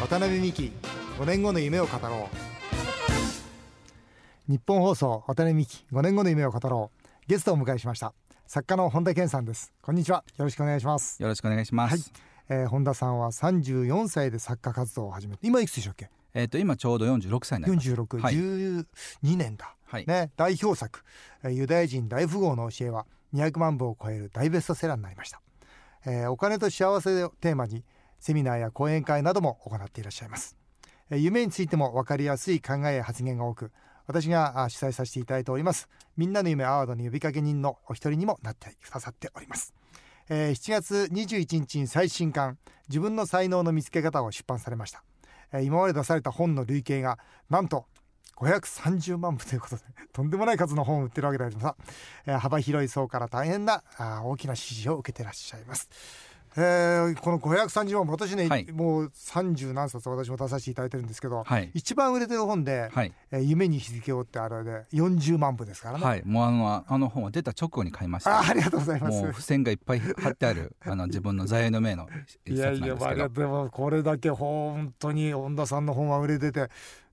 渡辺美希5年後の夢を語ろう。日本放送渡辺美希5年後の夢を語ろう。ゲストをお迎えしました。作家の本田健さんです。こんにちは。よろしくお願いします。よろしくお願いします、はい。えー、本田さんは34歳で作家活動を始めて今いくつでしたっけ？えっ、と今ちょうど46歳になります。46、はい。12年だ、はい。ね、代表作「えーユダヤ人大富豪の教え」は200万部を超える大ベストセラーになりました、えーお金と幸せをテーマにセミナーや講演会なども行っていらっしゃいます、夢についても分かりやすい考えや発言が多く私が主催させていただいておりますみんなの夢アワードの呼びかけ人のお一人にもなってくださっております。えー7月21日に最新刊「自分の才能の見つけ方」を出版されました、今まで出された本の累計がなんと530万部ということで とんでもない数の本を売ってるわけでありますが、幅広い層から大変な大きな支持を受けてらっしゃいます。えーこの530万部私ね、はい。もう30何冊私も出させていただいてるんですけど、はい。一番売れてる本で「はい、えー夢に日付を」ってあれで40万部ですからね、はい、もうあのあの本は出た直後に買いました。あーありがとうございます。もう付箋がいっぱい貼ってある あの自分の座右の銘の一いやいや、冊なんですまあ、けどでもこれだけ本当に本田さんの本は売れてて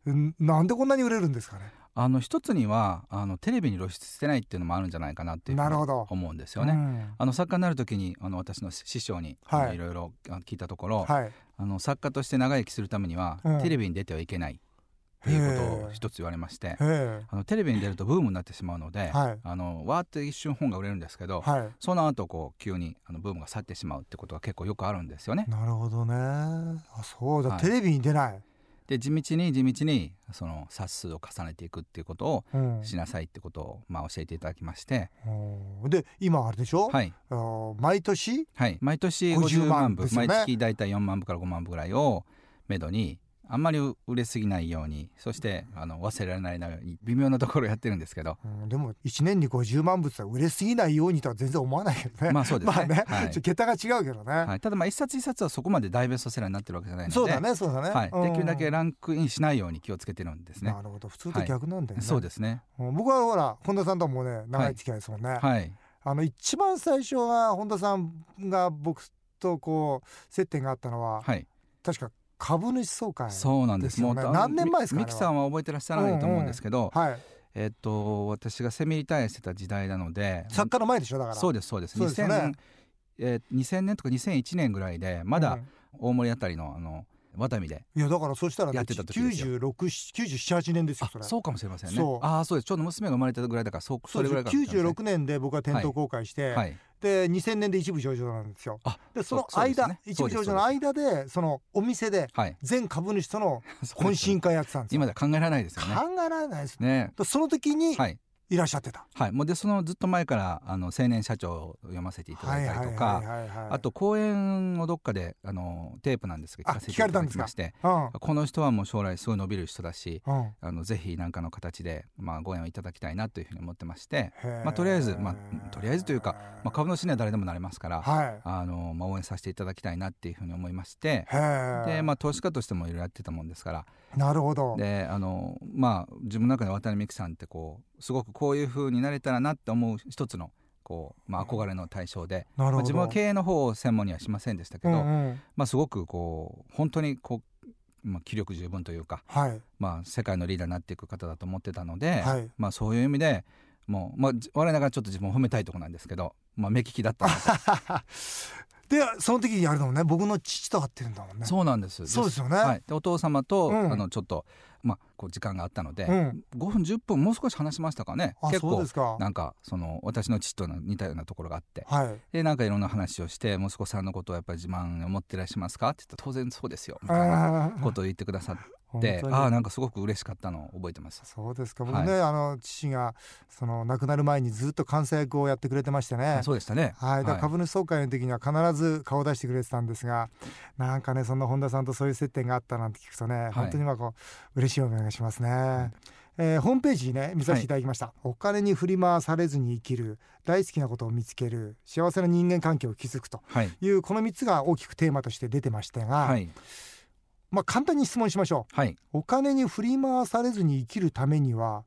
うんなんでこんなに売れるんですかねあの一つにはあのテレビに露出してないっていうのもあるんじゃないかなっていう思うんですよね。うん。あの作家になる時にあの私の師匠に、はい。ろいろあ聞いたところ、はい。あの作家として長生きするためには、うん。テレビに出てはいけないっていうことを一つ言われましてあのテレビに出るとブームになってしまうので、はい。あのわーって一瞬本が売れるんですけど、はい。その後こう急にあのブームが去ってしまうってことが結構よくあるんですよね。なるほどね。あそう。だ、はい。テレビに出ない、で地道に地道にその冊数を重ねていくっていうことをうん。しなさいってことをまあ教えていただきまして、うん。で今あれでしょ、はい。毎年はい、毎年50 50万万部。ね。毎月大体4万部から5万部ぐらいをめどにあんまり売れすぎないようにそしてあの忘れられないように微妙なところをやってるんですけど。うん、でも1年に50万部って言ったら売れすぎないようにとは全然思わないけどね。まあそうですね。まあね、はい。桁が違うけどね、はい、ただまあ一冊一冊はそこまで大ベストセラーになってるわけじゃないので。そうだねそうだね、はい、うん。できるだけランクインしないように気をつけてるんですね。な。るほど。普通と逆なんだよね、そうですね。うん僕はほら本田さんとはもうね長い付き合いですもんね、はい。あの一番最初は本田さんが僕とこう接点があったのは、はい。確か株主総会そうなんです。ですよね。あの何年前ですかミミキさんは覚えてらっしゃらないと思うんですけど、はい。えっと私がセミリタイアしてた時代なので、作家の前でしょだから。そうですそうです。そうですよね。2000えー2000年とか2001年ぐらいでまだうん大森あたりのあのワタミで、いやだからそしたら、ね、やってた時ですよ。9697年ですよあそれ。そうかもしれませんね。そう。ああそうです。ちょうど娘が生まれたぐらいだからそうそれぐらいかもしれません96年で僕は店頭公開して、はいで2000年で一部上場なんですよ。あでその間、ね一部上場の間でそのお店ではい。全株主との 懇親会やってたんですよ。今では考えられないですよね。考えられないです。ね。その時にはいいらっしゃってた、はい。もうでそのずっと前からあの青年社長を読ませていただいたりとかあと講演をどっかであのテープなんですけどあ聞かせていただきましてうん。この人はもう将来すごい伸びる人だしうん。あのぜひ何かの形で、まあ、ご縁をいただきたいなというふうに思ってまして、まあ、とりあえず、まあ、とりあえずというか、まあ、株主には誰でもなれますから、はい。あのまあ、応援させていただきたいなっていうふうに思いましてで、まあ、投資家としてもいろいろやってたもんですからなるほど。であの、まあ、自分の中で渡辺美樹さんってこうすごくこういうふうになれたらなって思う一つのこう、まあ、憧れの対象で、まあ、自分は経営の方を専門にはしませんでしたけど、うんうん。まあ、すごくこう本当にこう、まあ、気力十分というか、はい。まあ、世界のリーダーになっていく方だと思ってたので、はい。まあ、そういう意味でもう、まあ、じ笑いながらちょっと自分を褒めたいところなんですけど、まあ、目利きだった でその時にやるのもね僕の父と会ってるんだもんね。そうなんです。そうですよね。はい、でお父様と、うん。あのちょっと、まあ、こう時間があったので、うん。5分10分もう少し話しましたかね。あ結構そうですか。なんかその私の父との似たようなところがあってはい。でなんかいろんな話をして息子さんのことをやっぱり自慢に思ってらっしゃいますかって言ったら当然そうですよみたいなことを言ってくださって本当に。ああなんかすごく嬉しかったのを覚えてます。そうですか。僕ね、あの父がその亡くなる前にずっと監査役をやってくれてましてね。あそうでしたね。はい、だ株主総会の時には必ず顔出してくれてたんですがなんかねそんな本田さんとそういう接点があったなんて聞くとね、本当にまあこう嬉しい思いがしますね、えーホームページにね見させてい。ただきました、お金に振り回されずに生きる大好きなことを見つける幸せな人間関係を築くとはい。いうこの3つが大きくテーマとして出てましたが、はいまあ簡単に質問しましょう。はい。お金に振り回されずに生きるためには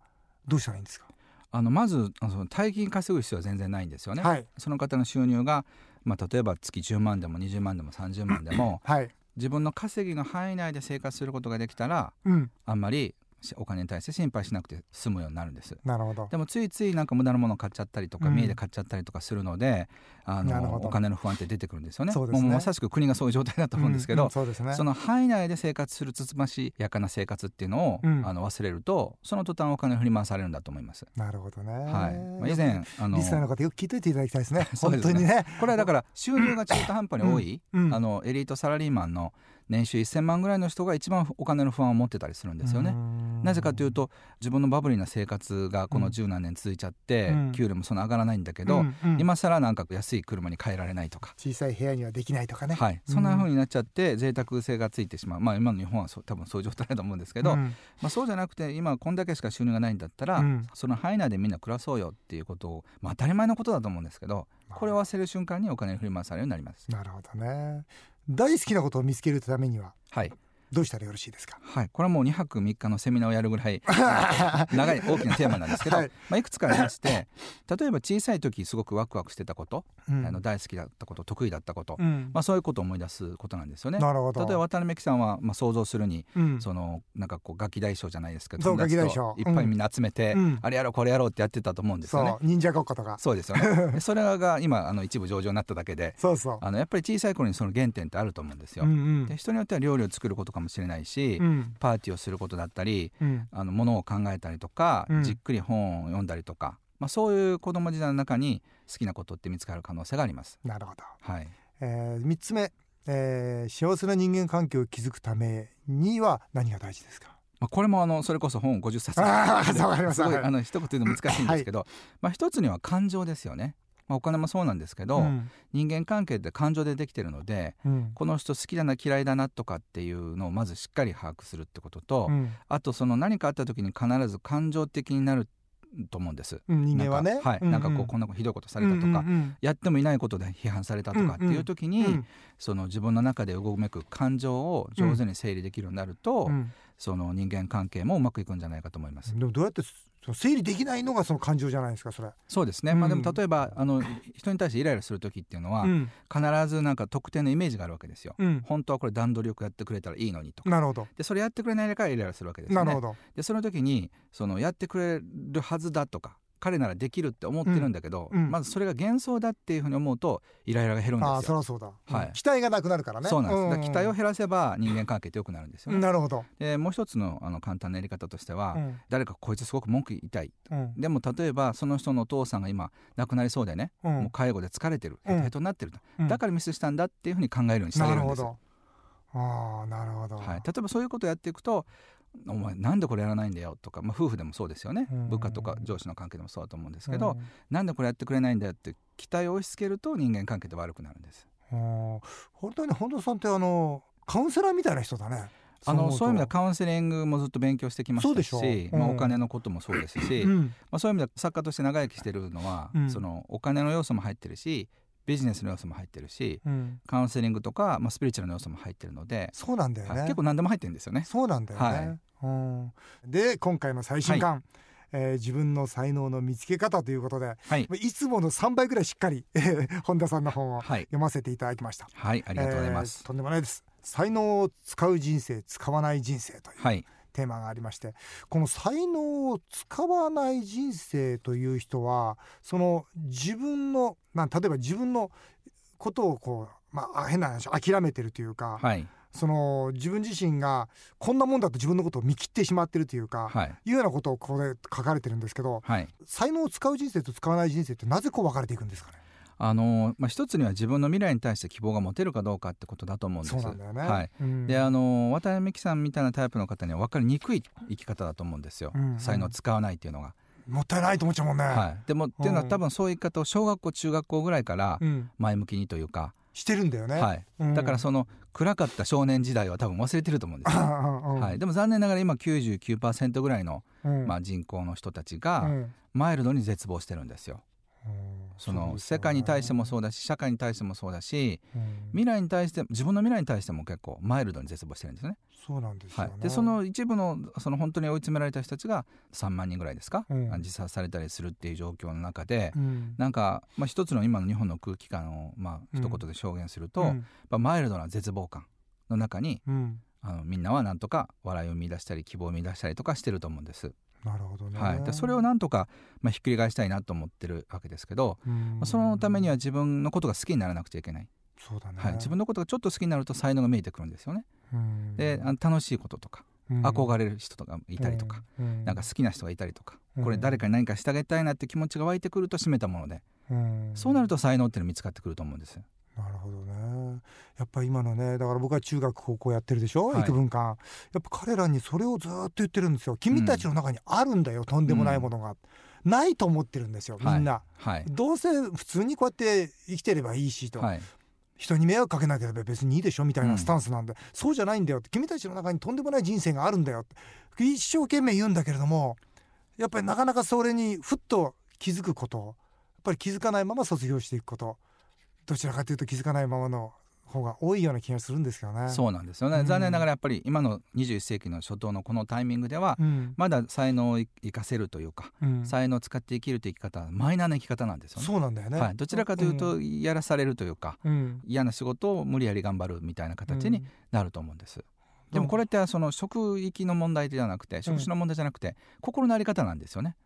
どうしたらいいんですか、あのまずあのその大金稼ぐ必要は全然ないんですよね。はい。その方の収入がまあ例えば月10万でも20万でも30万でもはい。自分の稼ぎの範囲内で生活することができたらうん。あんまりしお金に対して心配しなくて済むようになるんです。なるほど。でもついついなんか無駄なものを買っちゃったりとか、うん。見栄で買っちゃったりとかするのであのお金の不安って出てくるんですよね。そうですね。もうまさしく国がそういう状態だと思うんですけど、ううそうですね。その範囲内で生活するつつましやかな生活っていうのを、うん。あの忘れるとその途端お金を振り回されるんだと思います。なるほどね。はい。まあ、以前あのリスナーの方よく聞いといていただきたいですね。ですね。本当にね。これはだから収入が中途半端に多い、うん。あのエリートサラリーマンの年収1000万ぐらいの人が一番お金の不安を持ってたりするんですよね。なぜかというと自分のバブリーな生活がこの十何年続いちゃって、うん。給料もそんな上がらないんだけど、うんうん。今更なんか安い車に変えられないとか、小さい部屋にはできないとかね。はい、そんな風になっちゃって贅沢性がついてしまう、まあ、今の日本は多分そういう状態だと思うんですけど、うん。まあ、そうじゃなくて今こんだけしか収入がないんだったら、うん。その範囲内でみんな暮らそうよっていうことを、まあ、当たり前のことだと思うんですけどこれを忘れる瞬間にお金に振り回されるようになります。なるほどね大好きなことを見つけるためには。はい。どうしたらよろしいですか？はい、これはもう2泊3日のセミナーをやるぐらい 長い大きなテーマなんですけど、はい。いまあ、いくつかありまして例えば小さい時すごくワクワクしてたこと、うん。あの大好きだったこと得意だったこと、うん。まあ、そういうことを思い出すことなんですよね。なるほど。例えば渡辺美樹さんは、まあ、想像するに、うん。そのなんかこうガキ大将じゃないですけど友いっぱいみんな集めて、うん。あれやろうこれやろうってやってたと思うんですよね。そう。忍者ごっことか。そうですよねでそれが今あの一部上場になっただけでそうそう。あのやっぱり小さい頃にその原点ってあると思うんですよ。うんうん。で人によっては料理を作ることかもしれないし、うん。パーティーをすることだったりうん。あのものを考えたりとか、うん。じっくり本を読んだりとか、まあ、そういう子供時代の中に好きなことって見つかる可能性があります。なるほど。はい、えー三つ目。えー幸せな人間関係を築くためには何が大事ですか？まあ、これもあのそれこそ本50冊。あーわかりますすごいはいあの一言で言うの難しいんですけど、まあ、一つには感情ですよね。まあ、お金もそうなんですけど、うん。人間関係って感情でできてるのでうん。この人好きだな嫌いだなとかっていうのをまずしっかり把握するってことと、うん。あとその何かあった時に必ず感情的になると思うんです。うん人間はね。なんかはい、なんかこうこんなひどいことされたとか、うんうん。やってもいないことで批判されたとかっていう時に、うんその自分の中でうごめく感情を上手に整理できるようになると、うん。その人間関係もうまくいくんじゃないかと思います。でもどうやってその整理できないのがその感情じゃないですかそれ。そうですね、うんまあでも例えばあの人に対してイライラする時っていうのは、うん。必ずなんか特定のイメージがあるわけですよ。うん。本当はこれ段取りよくやってくれたらいいのにとか。なるほど。でそれやってくれないからイライラするわけですよね。なるほ。ど。でその時にそのやってくれるはずだとか彼ならできるって思ってるんだけど、うん。うん。まずそれが幻想だっていうふうに思うとイライラが減るんですよ。ああそりゃそうだ。はい。期待がなくなるからね。そうなんです、期待をを減らせば人間関係って良くなるんですよ。ね。なるほど。でもう一つのあの簡単なやり方としては、うん。誰かこいつすごく文句言いたい。うん。でも例えばその人のお父さんが今亡くなりそうでね、うん。もう介護で疲れてる。うん。ヘトヘトになってると、うん。だからミスしたんだっていうふうに考えるようにしてあげるんですなるほど。ああなるほど。はい、例えばそういうことをやっていくと「お前なんでこれやらないんだよ」とか、まあ、夫婦でもそうですよね。うん。部下とか上司の関係でもそうだと思うんですけど、うん。なんでこれやってくれないんだよって期待を押し付けると人間関係って悪くなるんです。うん本当に本田さんってあのカウンセラーみたいな人だね。あのそういう意味ではでカウンセリングもずっと勉強してきましょしたし、うんまあ、お金のこともそうですし、うん。まあ、そういう意味では作家として長生きしてるのは、うん。そのお金の要素も入ってるしビジネスの要素も入ってるしうん。カウンセリングとか、まあ、スピリチュアルの要素も入ってるので、そうなんだよね。はい結構何でも入ってるんですよね。そうなんだよね、うん、で今回の最新刊、えー自分の才能の見つけ方ということではい、いつもの3倍ぐらいしっかりえー本田さんの本をはい、読ませていただきました、はい、ありがとうございます。えーとんでもないです。才能を使う人生使わない人生という。はい、テーマがありましてこの才能を使わない人生という人はその自分のまあ例えば自分のことをこうまあ変な話諦めてるというか、はい、その自分自身がこんなもんだと自分のことを見切ってしまってるというか、はい、いうようなことをここで書かれてるんですけどはい。才能を使う人生と使わない人生ってなぜこう分かれていくんですかね？あのまあ、一つには自分の未来に対して希望が持てるかどうかってことだと思うんです。そうなんだよね。はい、うん。であの渡辺美樹さんみたいなタイプの方には分かりにくい生き方だと思うんですよ、うんうん。才能を使わないっていうのが。もったいないと思っちゃうもんね。はい、でもっていうのはうん。多分そういう言い方を小学校中学校ぐらいからうん、前向きにというか、してるんだよね。はい、うん。だからその暗かった少年時代は多分忘れてると思うんですよ。は、はい。でも残念ながら今99%ぐらいの、うん。まあ、人口の人たちうがん。マイルドに絶望してるんですよ。うんその世界に対してもそうだし社会に対してもそうだしうん。未来に対して自分の未来に対しても結構マイルドに絶望してるんですよね。そうなんですよね。はい、でその一部のその本当に追い詰められた人たちが3万人ぐらいですか、うん。自殺されたりするっていう状況の中で、うん。なんか、まあ、一つの今の日本の空気感を、まあ、うん。一言で証言すると、うん。やっぱマイルドな絶望感の中にうん。あのみんなはなんとか笑いを見出したり希望を見出したりとかしてると思うんです。なるほどね、はい、でそれをなんとか、まあ、ひっくり返したいなと思ってるわけですけど、うん。まあそのためには自分のことが好きにならなくちゃいけない、そうだね、はい、自分のことがちょっと好きになると才能が見えてくるんですよね。うん。であの楽しいこととかうん。憧れる人とかいたりとか、うん。なんか好きな人がいたりとか、うん。これ誰かに何かしてあげたいなって気持ちが湧いてくると締めたもので、うん。そうなると才能っていうの見つかってくると思うんです。なるほどね。やっぱ今のねだから僕は中学高校やってるでしょ、はい。幾分間。やっぱ彼らにそれをずっと言ってるんですよ。君たちの中にあるんだよ、とんでもないものが、ないと思ってるんですよみんな、はい、どうせ普通にこうやって生きてればいいしと、はい、人に迷惑かけなければ別にいいでしょ？みたいなうん。スタンスなんで、そうじゃないんだよって。君たちの中にとんでもない人生があるんだよって。一生懸命言うんだけれどもやっぱりなかなかそれにふっと気づくことやっぱり気づかないまま卒業していくことどちらかというと気づかないままの方が多いような気がするんですけどね。そうなんですよね、うん。残念ながらやっぱり今の21世紀の初頭のこのタイミングでは、うんまだ才能を生かせるというか、うん。才能を使って生きるという生き方はマイナーな生き方なんですよね。そうなんだよね、はい、どちらかというとやらされるというか、うん。嫌な仕事を無理やり頑張るみたいな形になると思うんです。でもこれ、れってその職域の問題ではなくて職種の問題じゃなくて、心の在り方なんですよね。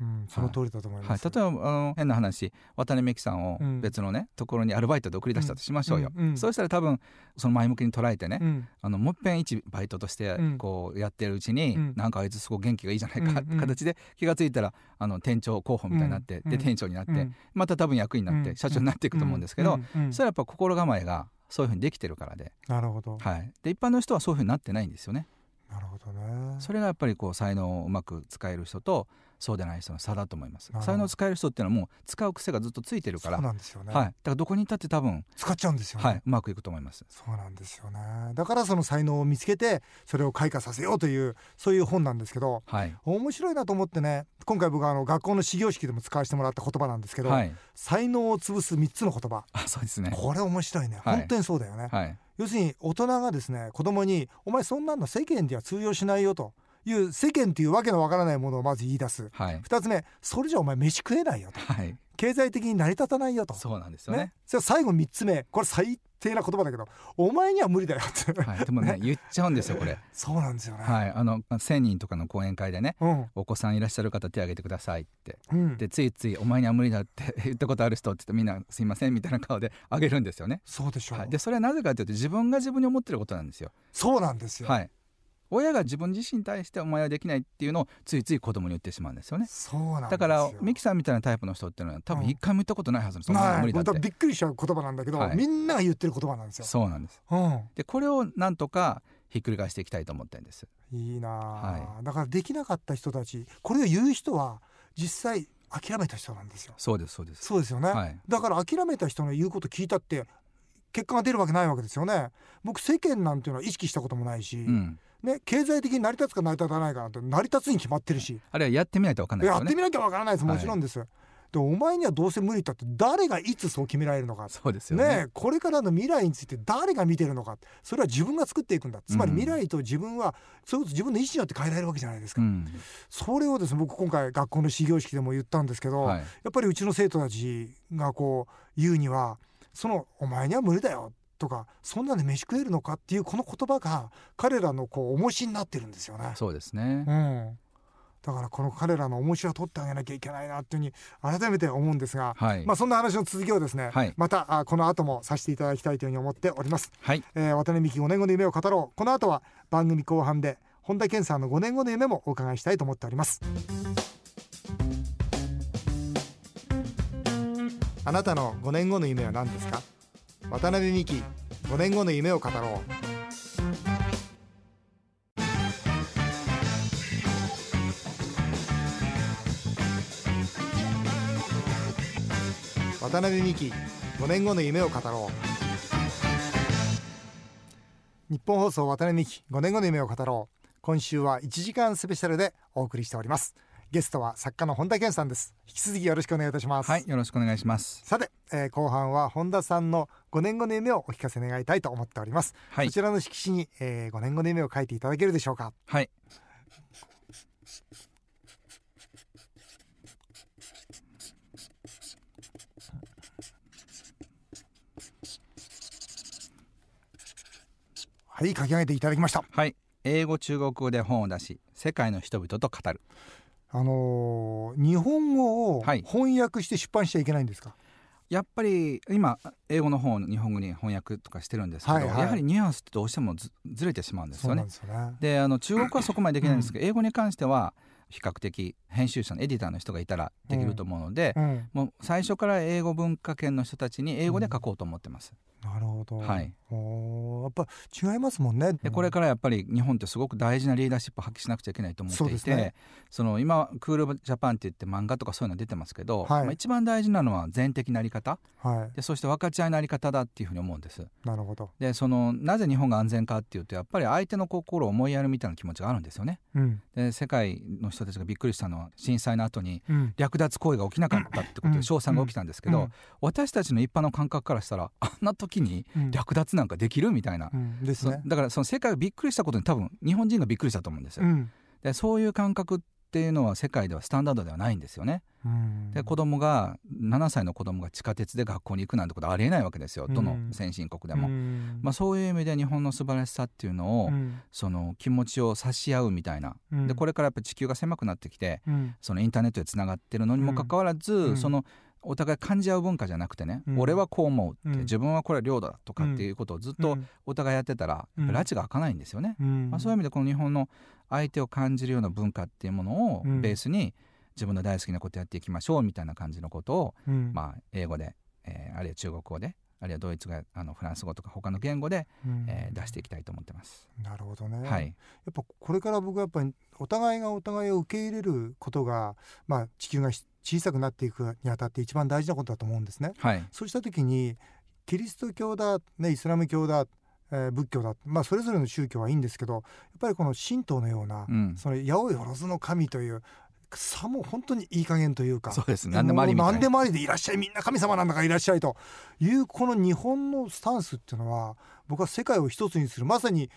うん、その通りだと思いはい、ます。例えばあの変な話渡辺美樹さんをうん。別のね、ところにアルバイトで送り出したとしましょうよ、うん。うん。そうしたら多分その前向きに捉えてね、うん。あのもう一遍一バイトとしてうん。こうやってるうちに、うん。なんかあいつすごい元気がいいじゃないかってうん。うん。形で気がついたらあの店長候補みたいになって、うん。で店長になって、うん。また多分役員になって、うん。社長になっていくと思うんですけど、うん。うん。それはやっぱ心構えがそういうふうにできてるからで,、なるほど、はい、で一般の人はそういうふうになってないんですよね。なるほどね。それがやっぱりこう才能をうまく使える人とそうでない人の差だと思います。才能を使える人っていうのはもう使う癖がずっとついてるから、そうなんですよね。はい、だからどこにいたって多分、使っちゃうんですよね。はい、うまくいくと思います。そうなんですよね。だからその才能を見つけてそれを開花させようというそういう本なんですけどはい、面白いなと思ってね今回僕はあの学校の始業式でも使わせてもらった言葉なんですけど、はい、才能を潰す3つの言葉。あそうですね。これ面白いね、はい。本当にそうだよね、はい、要するに大人がですね子供に「お前そんなの世間では通用しないよ」という世間というわけのわからないものをまず言い出す。はい、2つ目それじゃお前飯食えないよと。はい、経済的に成り立たないよと。そうなんですよね。それ最後3つ目これ最低な言葉だけどお前には無理だよって、はい、でもねね。言っちゃうんですよこれ。そうなんですよね、はい、あの1000人とかの講演会でねうん。お子さんいらっしゃる方手挙げてくださいって。うん、でついつい「お前には無理だ」って 言ったことある人って言ってみんな「すいません」みたいな顔で挙げるんですよね。そうでしょう、はい、でそれはなぜかというと自分が自分に思ってることなんですよ。そうなんですよ、はい、親が自分自身に対してお前はできないっていうのをついつい子供に言ってしまうんですよね。そうなんだからミキさんみたいなタイプの人っていうのは多分一回も言ったことないはずのそんなのない無理だって。これびっくりしちゃう言葉なんだけど、はい。みんなが言ってる言葉なんですよ、そうなんです。うん、でこれをなんとかひっくり返していきたいと思ってるんです。いいなあ、はだからできなかった人たちこれを言う人は実際諦めた人なんですよ。そうですそうです。そうですよね、はい。だから諦めた人の言うこと聞いたって結果が出るわけないわけですよね。僕世間なんていうのは意識したこともないし、うん、ね、経済的に成り立つか成り立たないかなんて成り立つに決まってるし、あれはやってみないと分かんないですよね。やってみなきゃわからないです。もちろんです、でお前にはどうせ無理だって誰がいつそう決められるのか。そうですよね。ねえこれからの未来について誰が見てるのか。それは自分が作っていくんだ。つまりうん。未来と自分はそれこそ自分の意思によって変えられるわけじゃないですか、うん、それをですね僕今回学校の始業式でも言ったんですけど、はい、やっぱりうちの生徒たちがこう言うにはその「お前には無理だよ」とか「そんなんで飯食えるのか」っていうこの言葉が彼らのこう重しになってるんですよね。そうですね。うん、だからこの彼らの重しは取ってあげなきゃいけないなっていうふうに改めて思うんですが、はい、まあ、そんな話の続きをですね、はい。またあこの後もさせていただきたいというふうに思っております。はい、えー、渡辺美希5年後の夢を語ろう。この後は番組後半で本田健さんの5年後の夢もお伺いしたいと思っております。あなたの5年後の夢は何ですか？渡辺美希5年後の夢を語ろう。渡辺美希5年後の夢を語ろう。日本放送渡辺美希5年後の夢を語ろう。今週は1時間スペシャルでお送りしております。ゲストは作家の本田健さんです。引き続きよろしくお願いいたします。はい、よろしくお願いします。さて、えー後半は本田さんの5年後の夢をお聞かせ願いたいと思っております、はい。こちらの色紙に、えー5年後の夢を書いていただけるでしょうか。はい、はい書き上げていただきました。はい。英語中国語で本を出し世界の人々と語るあのー日本語をはい。翻訳して出版しちゃいけないんですか、やっぱり今英語の本を日本語に翻訳とかしてるんですけど、はいはい。やはりニュアンスってどうしてもずずれてしまうんですよね。んですよね。であの中国はそこまでできないんですけど、英語に関しては比較的編集者のエディターの人がいたらできると思うので、うん、もう最初から英語文化圏の人たちに英語で書こうと思ってます。なるほど、はい。おー。やっぱ違いますもんね。でこれからやっぱり日本ってすごく大事なリーダーシップを発揮しなくちゃいけないと思っていてね。その今クールジャパンって言って漫画とかそういうの出てますけど、はい。まあ、一番大事なのは全的なあり方。はい。でそして分かち合いのあり方だっていうふうに思うんです。なるほど。でそのなぜ日本が安全かっていうとやっぱり相手の心を思いやるみたいな気持ちがあるんですよね。うん。で世界の人たちがびっくりしたのは震災の後にうん。略奪行為が起きなかったってことうん。で称賛が起きたんですけど、うん。私たちの一般の感覚からしたらあんな時にうん。略奪なんかできるみたいな、だからその世界がびっくりしたことに多分日本人がびっくりしたと思うんですよ。うん。でそういう感覚っていうのは世界ではスタンダードではないんですよね。うん。で子供が7歳の子供が地下鉄で学校に行くなんてことはありえないわけですよ、どのうん先進国でも。うん。まあ、そういう意味で日本の素晴らしさっていうのを、うん。その気持ちを差し合うみたいな、うん。でこれからやっぱ地球が狭くなってきてうん。そのインターネットでつながってるのにもかかわらず、うん。そのお互い感じ合う文化じゃなくてね、うん。俺はこう思うって、うん。自分はこれは領土だとかっていうことをずっとお互いやってたら、うん。拉致が開かないんですよね。うん。まあ、そういう意味でこの日本の相手を感じるような文化っていうものをうん。ベースに自分の大好きなことやっていきましょうみたいな感じのことを、うん。まあ、英語で、えーあるいは中国語であるいはドイツ語やあのフランス語とか他の言語で、うん。えー出していきたいと思ってます。なるほどね、はい、やっぱこれから僕はやっぱりお互いがお互いを受け入れることが、まあ、地球がし小さくなっていくにあたって一番大事なことだと思うんですね。はい、そうした時にキリスト教だ、ね、イスラム教だ、えー仏教だ、まあ、それぞれの宗教はいいんですけどやっぱりこの神道のような、うん、その八百万の神というさも本当にいい加減というかそうです何でもあり何でもありでいらっしゃいみんな神様なんだからいらっしゃいと。いうこの日本のスタンスっていうのは僕は世界を一つにする。まさに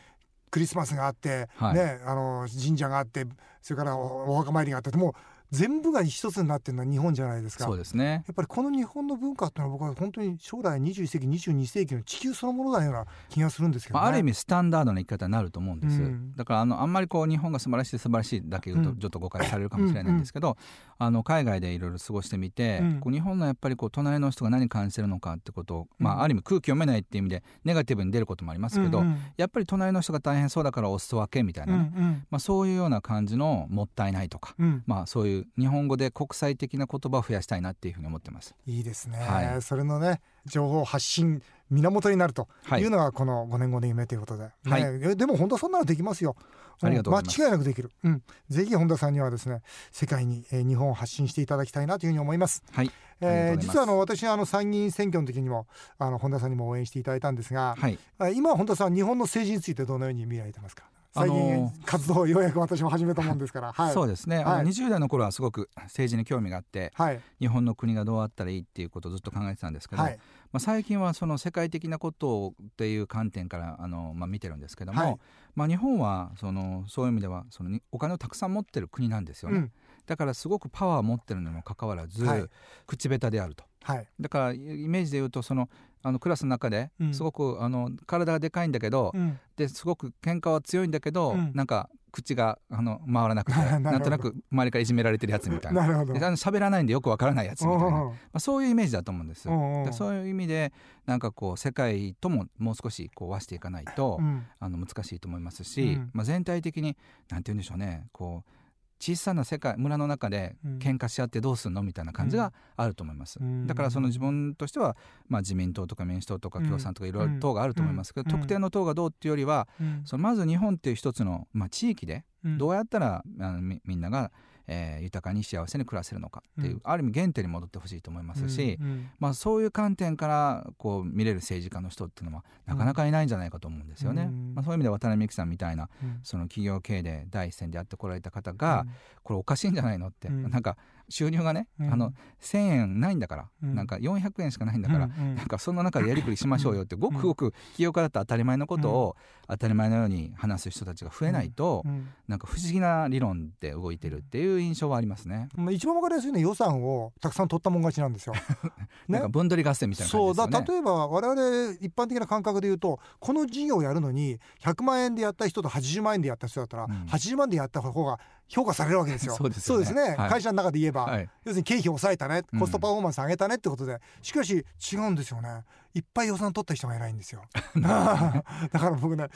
クリスマスがあって、はい。ね、あの神社があってそれからおお墓参りがあってもう全部が一つになってるのは日本じゃないですか。そうですね。やっぱりこの日本の文化っていうのは僕は本当に将来21世紀22世紀の地球そのものだような気がするんですけど、ね。まあ、ある意味スタンダードな生き方になると思うんです、うん。だからあのあんまりこう日本が素晴らしい素晴らしいだけ言うとうんちょっと誤解されるかもしれないんですけど、あの海外でいろいろ過ごしてみて、うん。こう日本のやっぱりこう隣の人が何感じてるのかってことを、まうん。あ、ある意味空気読めないっていう意味でネガティブに出ることもありますけど、うんうん。やっぱり隣の人が大変そうだからお裾分けみたいなね、うんまあ、そういうような感じのもったいないとか、うんうん。まあ、そういう日本語で国際的な言葉を増やしたいなっていうふうに思ってます。いいですね、はい。それのね情報発信源になるとはい。いうのがこの5年後の夢ということで、はい。でも本当はそんなのできますよ。間違いなくできる、うん、ぜひ本田さんにはですね世界に、えー日本を発信していただきたいなというふうに思います。はい、え実はあの私あの参議院選挙の時にもあの本田さんにも応援していただいたんですが、はい。あ今本田さん日本の政治についてどのように見られてますか？最近、あのー活動をようやく私も始めたもんですから、はい、そうですね、はい。あの20代の頃はすごく政治に興味があってはい。日本の国がどうあったらいいっていうことをずっと考えてたんですけど、はい。まあ、最近はその世界的なことっていう観点からあの、まあ、見てるんですけども、はい。まあ、日本はそのそういう意味ではそのにお金をたくさん持ってる国なんですよね、うん。だからすごくパワーを持ってるにもかかわらず、はい。口下手であると。はい。だからイメージで言うとそのあのクラスの中でうん。すごく、あの体がでかいんだけど、うん。ですごく喧嘩は強いんだけど、うん。なんか口があの回らなくて なんとなく周りからいじめられてるやつみたいな。なるほど。喋らないんでよくわからないやつみたいな、まうんあ、そういうイメージだと思うんです。そういう意味でなんかこう世界とももう少しこう和していかないと、うん。あの難しいと思いますし、うん。まあ、全体的になんて言うんでしょうね。こう小さな世界村の中でうん。喧嘩し合ってどうするのみたいな感じがあると思います、うん。だからその自分としては、まあ、自民党とか民主党とかうん。共産とかいろいろ党があると思いますけど、うん。特定の党がどうっていうよりはうん。そのまず日本っていう一つの、まあ、地域でうん。どうやったらあのみみんなが、えー豊かに幸せに暮らせるのかっていう、うん。ある意味原点に戻ってほしいと思いますし、うんうん。まあ、そういう観点からこう見れる政治家の人っていうのはなかなかいないんじゃないかと思うんですよね。うん。まあ、そういう意味で渡辺美樹さんみたいなうん。その企業経営で第一線でやってこられた方が、これおかしいんじゃないのって、うん。なんか収入がね、うん、あの1,000円ないんだから、うん、なんか400円しかないんだから、うんうん、なんかその中でやりくりしましょうよってごくごく清からった当たり前のことを当たり前のように話す人たちが増えないと、うん。うん、なんか不思議な理論で動いてるっていう印象はありますね。一番わかりやすいのは予算をたくさん取ったもん勝ちなんですよ。なんか分取り合戦みたいな感じですよね。そうだ例えば我々一般的な感覚で言うとこの事業をやるのに100万円でやった人と80万円でやった人だったら、うん、80万でやった方が評価されるわけですよ。そうですね、ね。はい、会社の中で言えば、はい、要するに経費を抑えたね。コストパフォーマンス上げたねってことで、うん、しかし違うんですよねいっぱい予算取った人が偉いんですよ。だから僕ね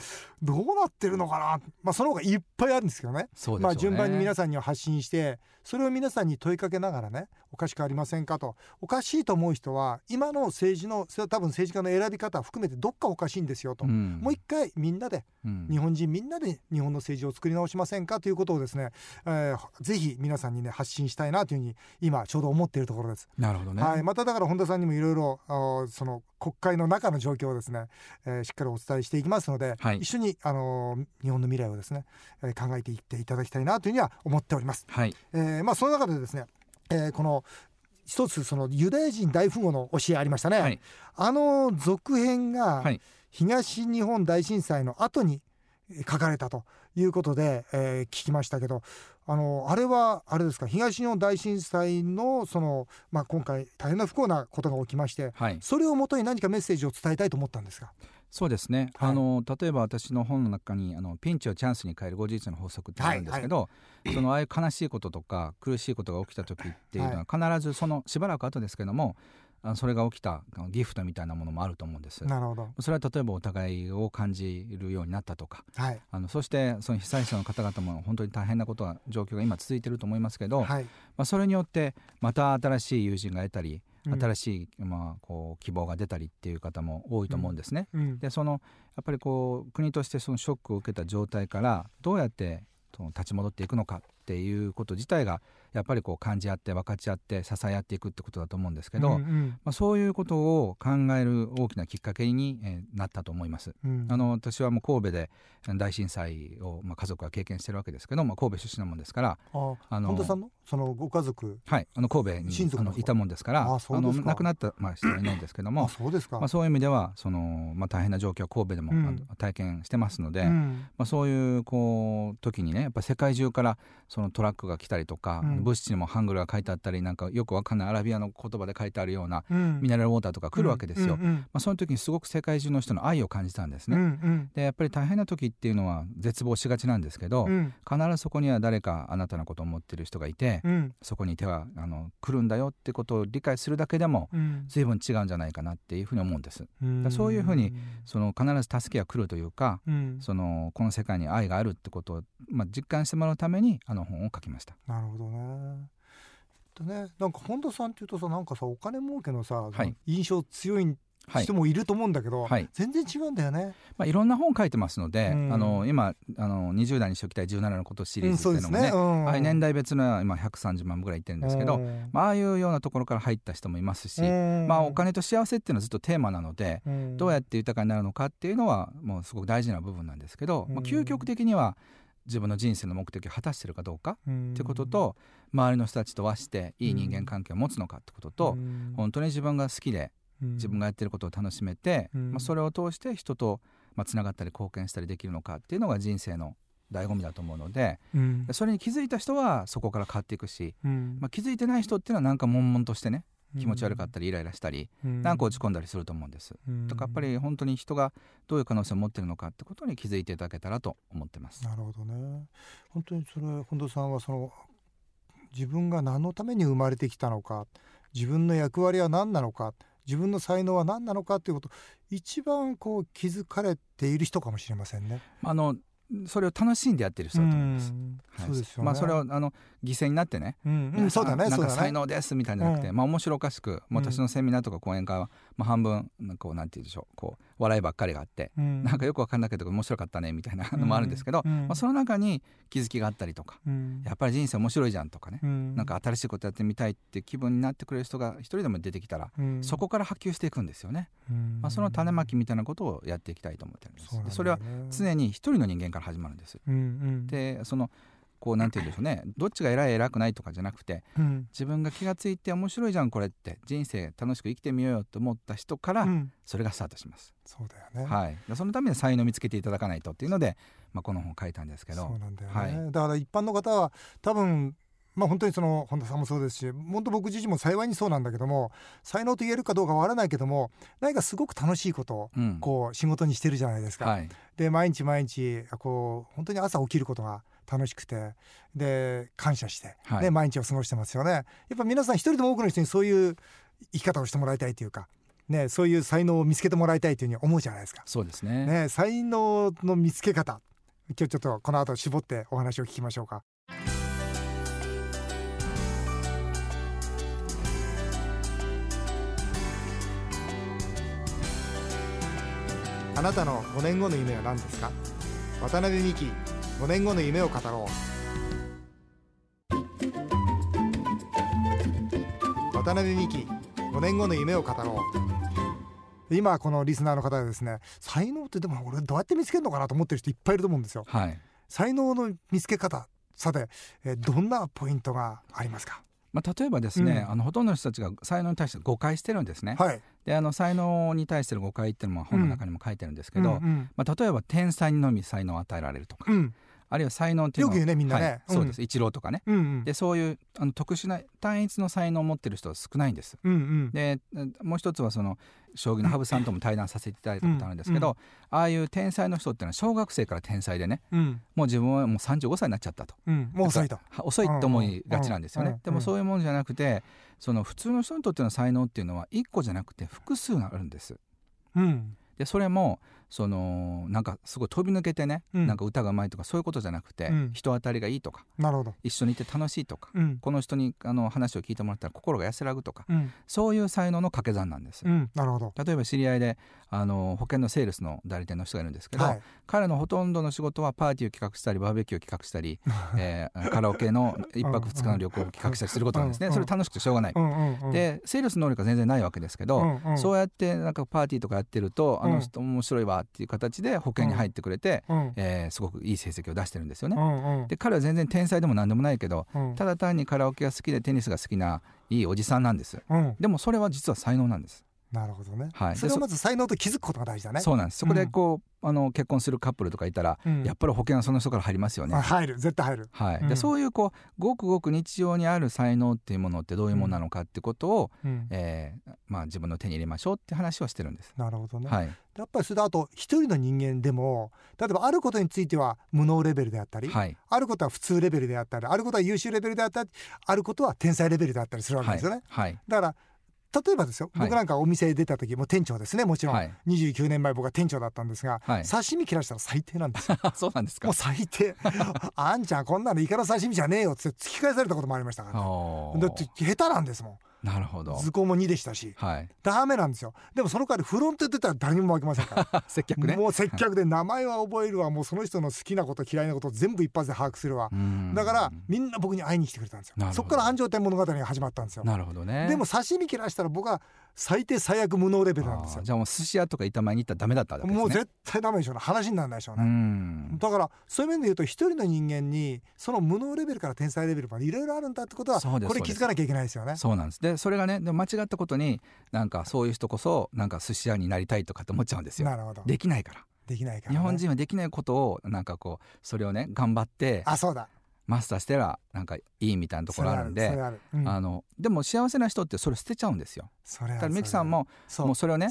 どうなってるのかな。まあその方がいっぱいあるんですけどね、ね、まあ順番に皆さんには発信してそれを皆さんに問いかけながらねおかしくありませんかと。おかしいと思う人は今の政治のそれは多分政治家の選び方を含めてどっかおかしいんですよと、うん、もう一回みんなで、うん、日本人みんなで日本の政治を作り直しませんか？ということをですね、えー、ぜひ皆さんにね発信したいなというふうに今ちょうど思っているところです。なるほどね、はい、まただから本田さんにもいろいろその国会の中の状況をですね、えー、しっかりお伝えしていきますので、はい、一緒に、あのー、日本の未来をですね、えー、考えていっていただきたいなというふうには思っております。はい、えー、まあ、その中でですね、えー、この一つそのユダヤ人大富豪の教えありましたね、はい、あの続編が東日本大震災の後に書かれたということで、えー、聞きましたけどあのあれはあれですか東日本大震災のその、まあ、今回大変な不幸なことが起きまして、はい、それをもとに何かメッセージを伝えたいと思ったんですが。そうですね、はい、あの例えば私の本の中にあの「ピンチをチャンスに変える51の法則」ってあるんですけど、はいはい、そのああいう悲しいこととか苦しいことが起きた時っていうのは必ずそのしばらく後ですけどもそれが起きたギフトみたいなものもあると思うんです。なるほど。それは例えばお互いを感じるようになったとか、はい、あのそしてその被災者の方々も本当に大変なことは状況が今続いていると思いますけど、はい、まあ、それによってまた新しい友人が得たり新しい、まあ、こう希望が出たりっていう方も多いと思うんですね。うん。うん、でそのやっぱりこう国としてそのショックを受けた状態からどうやってその立ち戻っていくのかっていうこと自体がやっぱりこう感じ合って分かち合って支え合っていくってことだと思うんですけど、うんうん、まあ、そういうことを考える大きなきっかけに、えー、なったと思います。うん、あの私はもう神戸で大震災を、まあ、家族は経験してるわけですけど、まあ、神戸出身なもんですからあの本田さんの？そのご家族はい。あの神戸にあのいたもんですからあの亡くなった、まあ、人はいないんですけどもそうですか、まあ、そういう意味ではその、まあ、大変な状況は神戸でも、うん、体験してますので、うん、まあ、そういうこう時にねやっぱ世界中からそのトラックが来たりとか、うん、物資にもハングルが書いてあったりなんかよくわかんないアラビアの言葉で書いてあるような、ミネラルウォーターとか来るわけですよ。まあ、その時にすごく世界中の人の愛を感じたんですね。でやっぱり大変な時っていうのは絶望しがちなんですけど、必ずそこには誰かあなたのことを思ってる人がいて、そこに手はあの来るんだよってことを理解するだけでも随分違うんじゃないかなっていうふうに思うんです。そういうふうにその必ず助けが来るというか、そのこの世界に愛があるってことを、まあ、実感してもらうためにあの本を書きました。なるほどね。とねなんか本田さんっていうとさなんかさお金儲けのさ、はい、印象強い人もいると思うんだけど、はい、全然違うんだよね。まあ、いろんな本書いてますので、うん、あの今あの20代にしておきたい17のことシリーズっていうのもね,、うんね。うん、年代別の今130万ぐらいいってるんですけど、まあ、ああいうようなところから入った人もいますし、まあ、お金と幸せっていうのはずっとテーマなので、どうやって豊かになるのかっていうのはもうすごく大事な部分なんですけど、まあ、究極的には自分の人生の目的を果たしてるかどうかってことと周りの人たちと和していい人間関係を持つのかってことと本当に自分が好きで自分がやってることを楽しめて、まあ、それを通して人とつながったり貢献したりできるのかっていうのが人生の醍醐味だと思うので、それに気づいた人はそこから変わっていくし、まあ、気づいてない人っていうのはなんか悶々としてね気持ち悪かったりイライラしたり、なん。か落ち込んだりすると思うんです。だからやっぱり本当に人がどういう可能性を持ってるのかってことに気づいていただけたらと思ってます。なるほどね。本当にそれ本田さんはその自分が何のために生まれてきたのか、自分の役割は何なのか、自分の才能は何なのかっていうこと一番こう気づかれている人かもしれませんね。あのそれを楽しんでやってる人だと思います。はい、そうですよ、ね、まあそれをあの犠牲になってね、うん。うん、そうだね、なんか才能ですみたいじゃなくて、うん、まあ面白おかしく、私のセミナーとか講演会はまあ半分こうなんて言うでしょう、こう笑いばっかりがあって、うん、なんかよく分かんないけど面白かったねみたいなのもあるんですけど、うん、まあその中に気づきがあったりとか、やっぱり人生面白いじゃんとかね、なんか新しいことやってみたいって気分になってくれる人が一人でも出てきたら、そこから波及していくんですよね。まあその種まきみたいなことをやっていきたいと思ってるんです。そ、ね、れは常に一人の人間から始まるんです。でそのこうなんて言うんでしょうね。どっちが偉い偉くないとかじゃなくて、うん、自分が気が付いて面白いじゃんこれって人生楽しく生きてみようよと思った人から、それがスタートします。そうだよね、はい、そのために才能を見つけていただかないとっていうので、まあ、この本を書いたんですけど。そうなんだよね、はい、だから一般の方は多分まあ、本当にその本田さんもそうですし本当僕自身も幸いにそうなんだけども才能と言えるかどうかわからないけども何かすごく楽しいことをこう仕事にしてるじゃないですか。うんはい、で毎日毎日こう本当に朝起きることが楽しくてで感謝して、はい、ね、毎日を過ごしてますよね。やっぱ皆さん一人でも多くの人にそういう生き方をしてもらいたいというか。ね、そういう才能を見つけてもらいたいというふうに思うじゃないですか。そうですね。ね、才能の見つけ方。今日ちょっとこの後絞ってお話を聞きましょうか。あなたの5年後の夢は何ですか？渡辺美希5年後の夢を語ろう。渡辺美希5年後の夢を語ろう。今このリスナーの方でですね才能ってでも俺どうやって見つけるのかなと思ってる人いっぱいいると思うんですよ、はい、才能の見つけ方さて、えー、どんなポイントがありますか？まあ、例えばですね、うん、あのほとんどの人たちが才能に対して誤解してるんですね。はい、であの才能に対しての誤解っていうのも本の中にも書いてるんですけど、うんうんうん、まあ、例えば天才にのみ才能を与えられるとか、うん、あるいは才能っていうのはよく言うねみんなね、はいそうです。一郎とかね、うんうん、でそういうあの特殊な単一の才能を持ってる人は少ないんです、うんうん、でもう一つはその将棋の羽生さんとも対談させていただいたことあるんですけど、うんうん、ああいう天才の人っていうのは小学生から天才でね、うん、もう自分はもう35歳になっちゃったと、もう遅いと。遅い。と思いがちなんですよね、でもそういうものじゃなくてその普通の人にとっての才能っていうのは1個じゃなくて複数あるんです、うん、でそれもそのなんかすごい飛び抜けてね、うん、なんか歌がうまいとかそういうことじゃなくて、うん、人当たりがいいとかなるほど。一緒にいて楽しいとか、うん、この人にあの話を聞いてもらったら心が安らぐとか、そういう才能の掛け算なんです、なるほど。例えば知り合いであの保険のセールスの代理店の人がいるんですけど、はい、彼のほとんどの仕事はパーティーを企画したりバーベキューを企画したり、えー、カラオケの1泊2日の旅行を企画したりすることなんですね、それ楽しくてしょうがない、でセールス能力は全然ないわけですけど、そうやってなんかパーティーとかやってると、あの人面白いわっていう形で保険に入ってくれて、うん、えー、すごくいい成績を出してるんですよね。うんうん、で彼は全然天才でも何でもないけど、うん、ただ単にカラオケが好きでテニスが好きないいおじさんなんです、うん、でもそれは実は才能なんです。なるほどね、はい、それをまず才能と気づくことが大事だね。そうなんです。そこでこう、あの結婚するカップルとかいたら、やっぱり保険はその人から入りますよね。入る。絶対入る、はい。でそういうこうごくごく日常にある才能っていうものってどういうものなのかってことを、うん、えー、まあ、自分の手に入れましょうって話をしてるんです。なるほどね、はい、やっぱりそれとあと一人の人間でも例えばあることについては無能レベルであったり、はい、あることは普通レベルであったりあることは優秀レベルであったりあることは天才レベルであったりするわけですよね、はい、だから例えばですよ、僕なんかお店出た時も店長ですねもちろん、はい、29年前僕は店長だったんですが、はい、刺身切らしたら最低なんですよ。そうなんですか。もう最低。あんちゃんこんなのイカの刺身じゃねえよって突き返されたこともありましたから、ね、だって下手なんですもんなるほど。図工も2でしたし、はい、ダメなんですよ。でもその代わりフロント出たら誰にも負けませんから。接客ね。もう接客で名前は覚えるわ。もうその人の好きなこと嫌いなこと全部一発で把握するわ。だからみんな僕に会いに来てくれたんですよ。そこから安城店物語が始まったんですよ。なるほどね。でも刺身切らしたら僕は最低最悪無能レベルなんですよ。じゃあもう寿司屋とか板前に行ったらダメだったわけですね。もう絶対ダメでしょう。ね話にならないでしょうね。だからそういう面で言うと一人の人間にその無能レベルから天才レベルまでいろいろあるんだってことはこれ気づかなきゃいけないですよね。そうなんです。でそれがねでも間違ったことになんかそういう人こそなんか寿司屋になりたいとかって思っちゃうんですよ。なるほど。できないから。できないから、ね、日本人はできないことをなんかこうそれをね頑張ってあそうだマスターしてらなんかいいみたいなところあるんであ、のでも幸せな人ってそれ捨てちゃうんですよ。それだからミキさんももうそれをね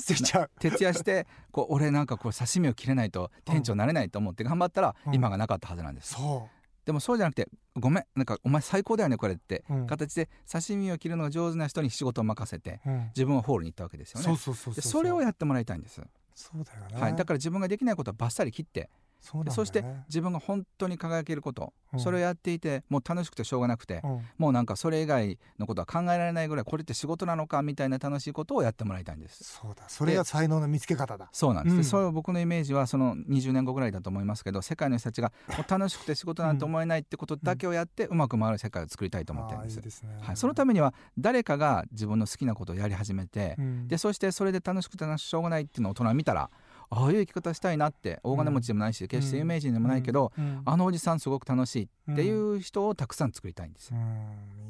徹夜してこう俺なんかこう刺身を切れないと店長になれないと思って頑張ったら今がなかったはずなんです。う。ん、でもそうじゃなくてごめんなんかお前最高だよねこれって、うん、形で刺身を切るのが上手な人に仕事を任せて、自分はホールに行ったわけですよね。それをやってもらいたいんです。そうだよね、はい、だから自分ができないことはバッサリ切ってそね、そして自分が本当に輝けること、うん、それをやっていてもう楽しくてしょうがなくて、うん、もうなんかそれ以外のことは考えられないぐらいこれって仕事なのかみたいな楽しいことをやってもらいたいんです。そうだ。それが才能の見つけ方だ。そうなんです、うん、そういう僕のイメージはその20年後ぐらいだと思いますけど世界の人たちがもう楽しくて仕事なんて思えないってことだけをやってうまく回る世界を作りたいと思ってるんです、ね、はい、そのためには誰かが自分の好きなことをやり始めて、でそしてそれで楽しくてしょうがないっていうのを大人見たらああいう生き方したいなって大金持ちでもないし、決して有名人でもないけど、あのおじさんすごく楽しいっていう人をたくさん作りたいんですよ。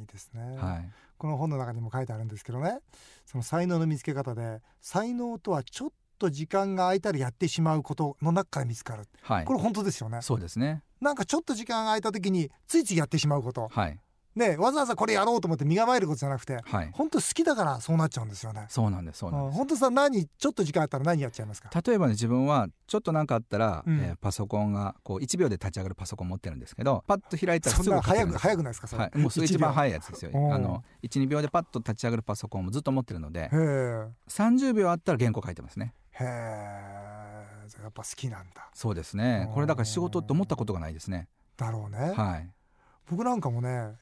いいですね、はい、この本の中にも書いてあるんですけどね。その才能の見つけ方で才能とはちょっと時間が空いたらやってしまうことの中から見つかる、はい、これ本当ですよね。そうですね。なんかちょっと時間が空いた時についついやってしまうこと、はい、ね、わざわざこれやろうと思って身構えることじゃなくて、はい、本当好きだからそうなっちゃうんですよね。そうなんですそうなんです。本当さ何ちょっと時間あったら何やっちゃいますか？例えば、ね、自分はちょっと何かあったら、うん、えー、パソコンがこう1秒で立ち上がるパソコン持ってるんですけどパッと開いたらすぐ早く早くないですかそれ、はい、もうそれ一番早いやつですよ。あの12秒でパッと立ち上がるパソコンもずっと持ってるので30秒あったら原稿書いてますね。へえやっぱ好きなんだ。そうですねこれだから仕事って思ったことがないですね。だろうね。はい。僕なんかもね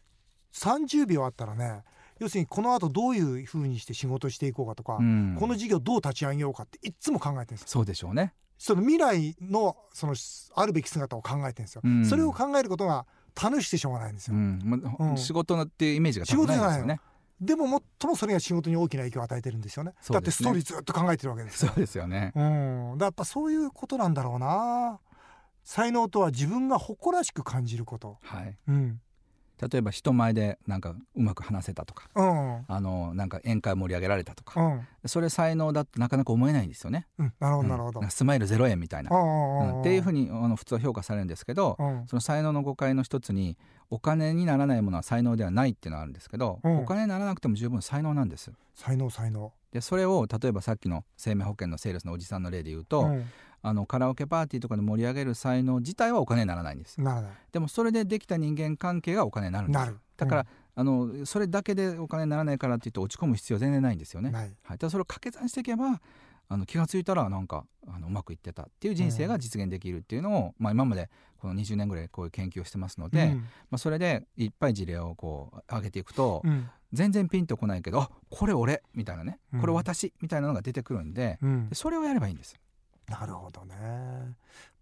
30秒あったらね要するにこのあとどういうふうにして仕事していこうかとか、うん、この事業どう立ち上げようかっていつも考えてるんですそうでしょうね。その未来のそのあるべき姿を考えてるんですよ、うん、それを考えることが楽しくてしょうがないんですよ、うん。仕事のっていうイメージがないですよね。でも最もそれが仕事に大きな影響を与えてるんですよね、ね、だってストーリーずっと考えてるわけですそうですよね。うん。だやっぱそういうことなんだろうな。才能とは自分が誇らしく感じること、はい。うん、例えば人前でなんかうまく話せたとか、うん、あのなんか宴会盛り上げられたとか、うん、それ才能だってなかなか思えないんですよね。うん、なるほどなるほど、スマイル0円みたいな、うんっていうふうにあの普通は評価されるんですけど、その才能の誤解の一つにお金にならないものは才能ではないっていうのがあるんですけど、お金にならなくても十分才能なんです。才能才能。でそれを例えばさっきの生命保険のセールスのおじさんの例で言うと、あのカラオケパーティーとかで盛り上げる才能自体はお金にならないんです。でもそれでできた人間関係がお金になるんです。だから、うん、あのそれだけでお金にならないからって言って落ち込む必要全然ないんですよね。はい、はい、だそれを掛け算していけばあの気が付いたらなんかあのうまくいってたっていう人生が実現できるっていうのを、うん、まあ、今までこの20年ぐらいこういう研究をしてますので、うん、まあ、それでいっぱい事例をこう上げていくと、うん、全然ピンとこないけどあこれ俺みたいなね。これ私みたいなのが出てくるんで,、でそれをやればいいんです。なるほどね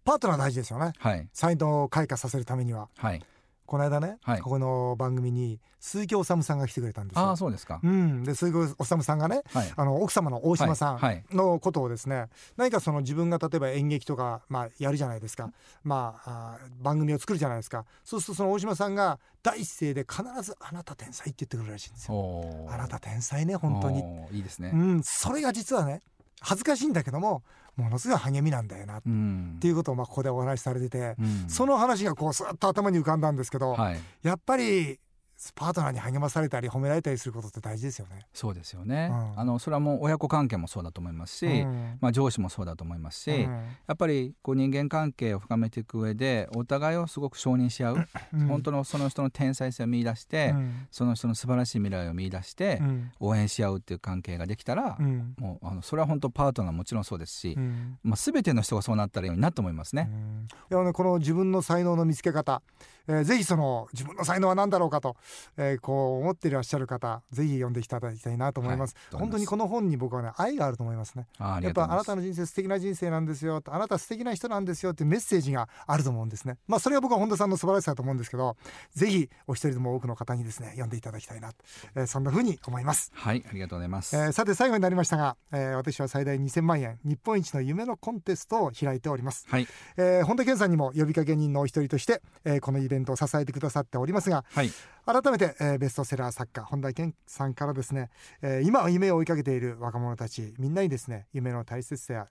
パートナー大事ですよね、はい、才能を開花させるためには、はい、この間ね、はい、ここの番組に鈴木治さんが来てくれたんですよ。あそうですか。うん、で鈴木治さんがね、はい、あの奥様の大島さんのことをですね、はい、何かその自分が例えば演劇とかまあやるじゃないですか、まああ番組を作るじゃないですか。そうするとその大島さんが第一声で必ずあなた天才って言ってくるらしいんですよ。あなた天才ね本当に。いいですね。うん、それが実はね恥ずかしいんだけどもものすごい励みなんだよな、っていうことをまあここでお話しされてて、うん、その話がこうすっと頭に浮かんだんですけど、はい、やっぱりパートナーに励まされたり褒められたりすることって大事ですよね。そうですよね。うん、あのそれはもう親子関係もそうだと思いますし、うん、まあ上司もそうだと思いますし、うん、やっぱりこう人間関係を深めていく上でお互いをすごく承認し合う、本当のその人の天才性を見出して、その人の素晴らしい未来を見出して、応援し合うっていう関係ができたら、もうあのそれは本当パートナーもちろんそうですし、まあ全ての人がそうなったらいいなと思いますね。いやねこの自分の才能の見つけ方、えー、ぜひその自分の才能は何だろうかと、えー、こう思っていらっしゃる方ぜひ読んでいただきたいなと思います、はい、本当にこの本に僕はね愛があると思いますね。やっぱあなたの人生素敵な人生なんですよ。あなた素敵な人なんですよってメッセージがあると思うんですね。まあそれは僕は本田さんの素晴らしさだと思うんですけどぜひお一人でも多くの方にですね読んでいただきたいな、えー、そんな風に思います。はいありがとうございます、えー、さて最後になりましたが、えー、私は最大2000万円日本一の夢のコンテストを開いております、はい。えー、本田健さんにも呼びかけ人のお一人として、えー、このイベントを支えてくださっておりますが、はい、改めて、えー、ベストセラー作家本田健さんからですね、えー、今夢を追いかけている若者たちみんなにですね夢の大切さや、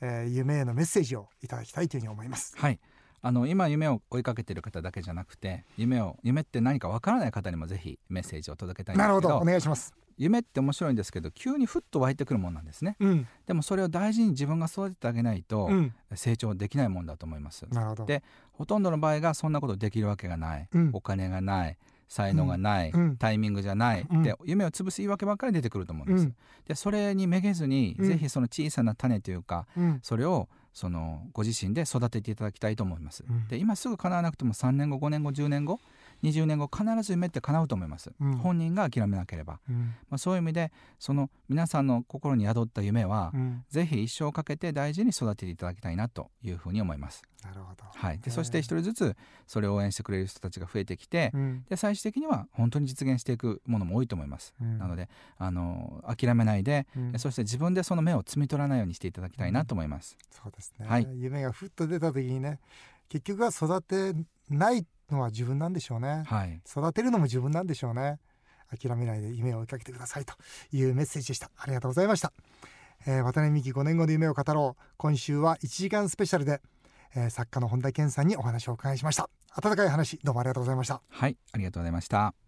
えー、夢へのメッセージをいただきたいというふうに思います。はい。あの今夢を追いかけている方だけじゃなくて夢を夢って何かわからない方にもぜひメッセージを届けたいんですけど。なるほど。お願いします夢って面白いんですけど急にふっと湧いてくるもんなんですね、うん、でもそれを大事に自分が育ててあげないと成長できないもんだと思います、うん、でほとんどの場合がそんなことできるわけがない、うん、お金がない。才能がない、うん、タイミングじゃない、うん、で夢を潰す言い訳ばっかり出てくると思うんです、うん、でそれにめげずに、ぜひその小さな種というか、それをそのご自身で育てていただきたいと思います、で今すぐ叶わなくても3年後5年後10年後20年後必ず夢って叶うと思います、うん、本人が諦めなければ、うん、まあ、そういう意味でその皆さんの心に宿った夢は、うん、ぜひ一生かけて大事に育てていただきたいなというふうに思います。なるほど、はい、でそして一人ずつそれを応援してくれる人たちが増えてきて、で最終的には本当に実現していくものも多いと思います、なのであの諦めないで、そして自分でその目を摘み取らないようにしていただきたいなと思います、そうですね、はい、夢がふっと出た時にね結局は育てないのは自分なんでしょうね、はい、育てるのも自分なんでしょうね。諦めないで夢を追いかけてくださいというメッセージでした。ありがとうございました、えー、渡辺美希5年後の夢を語ろう。今週は1時間スペシャルで、えー、作家の本田健さんにお話をお伺いしました。温かい話どうもありがとうございました。はいありがとうございました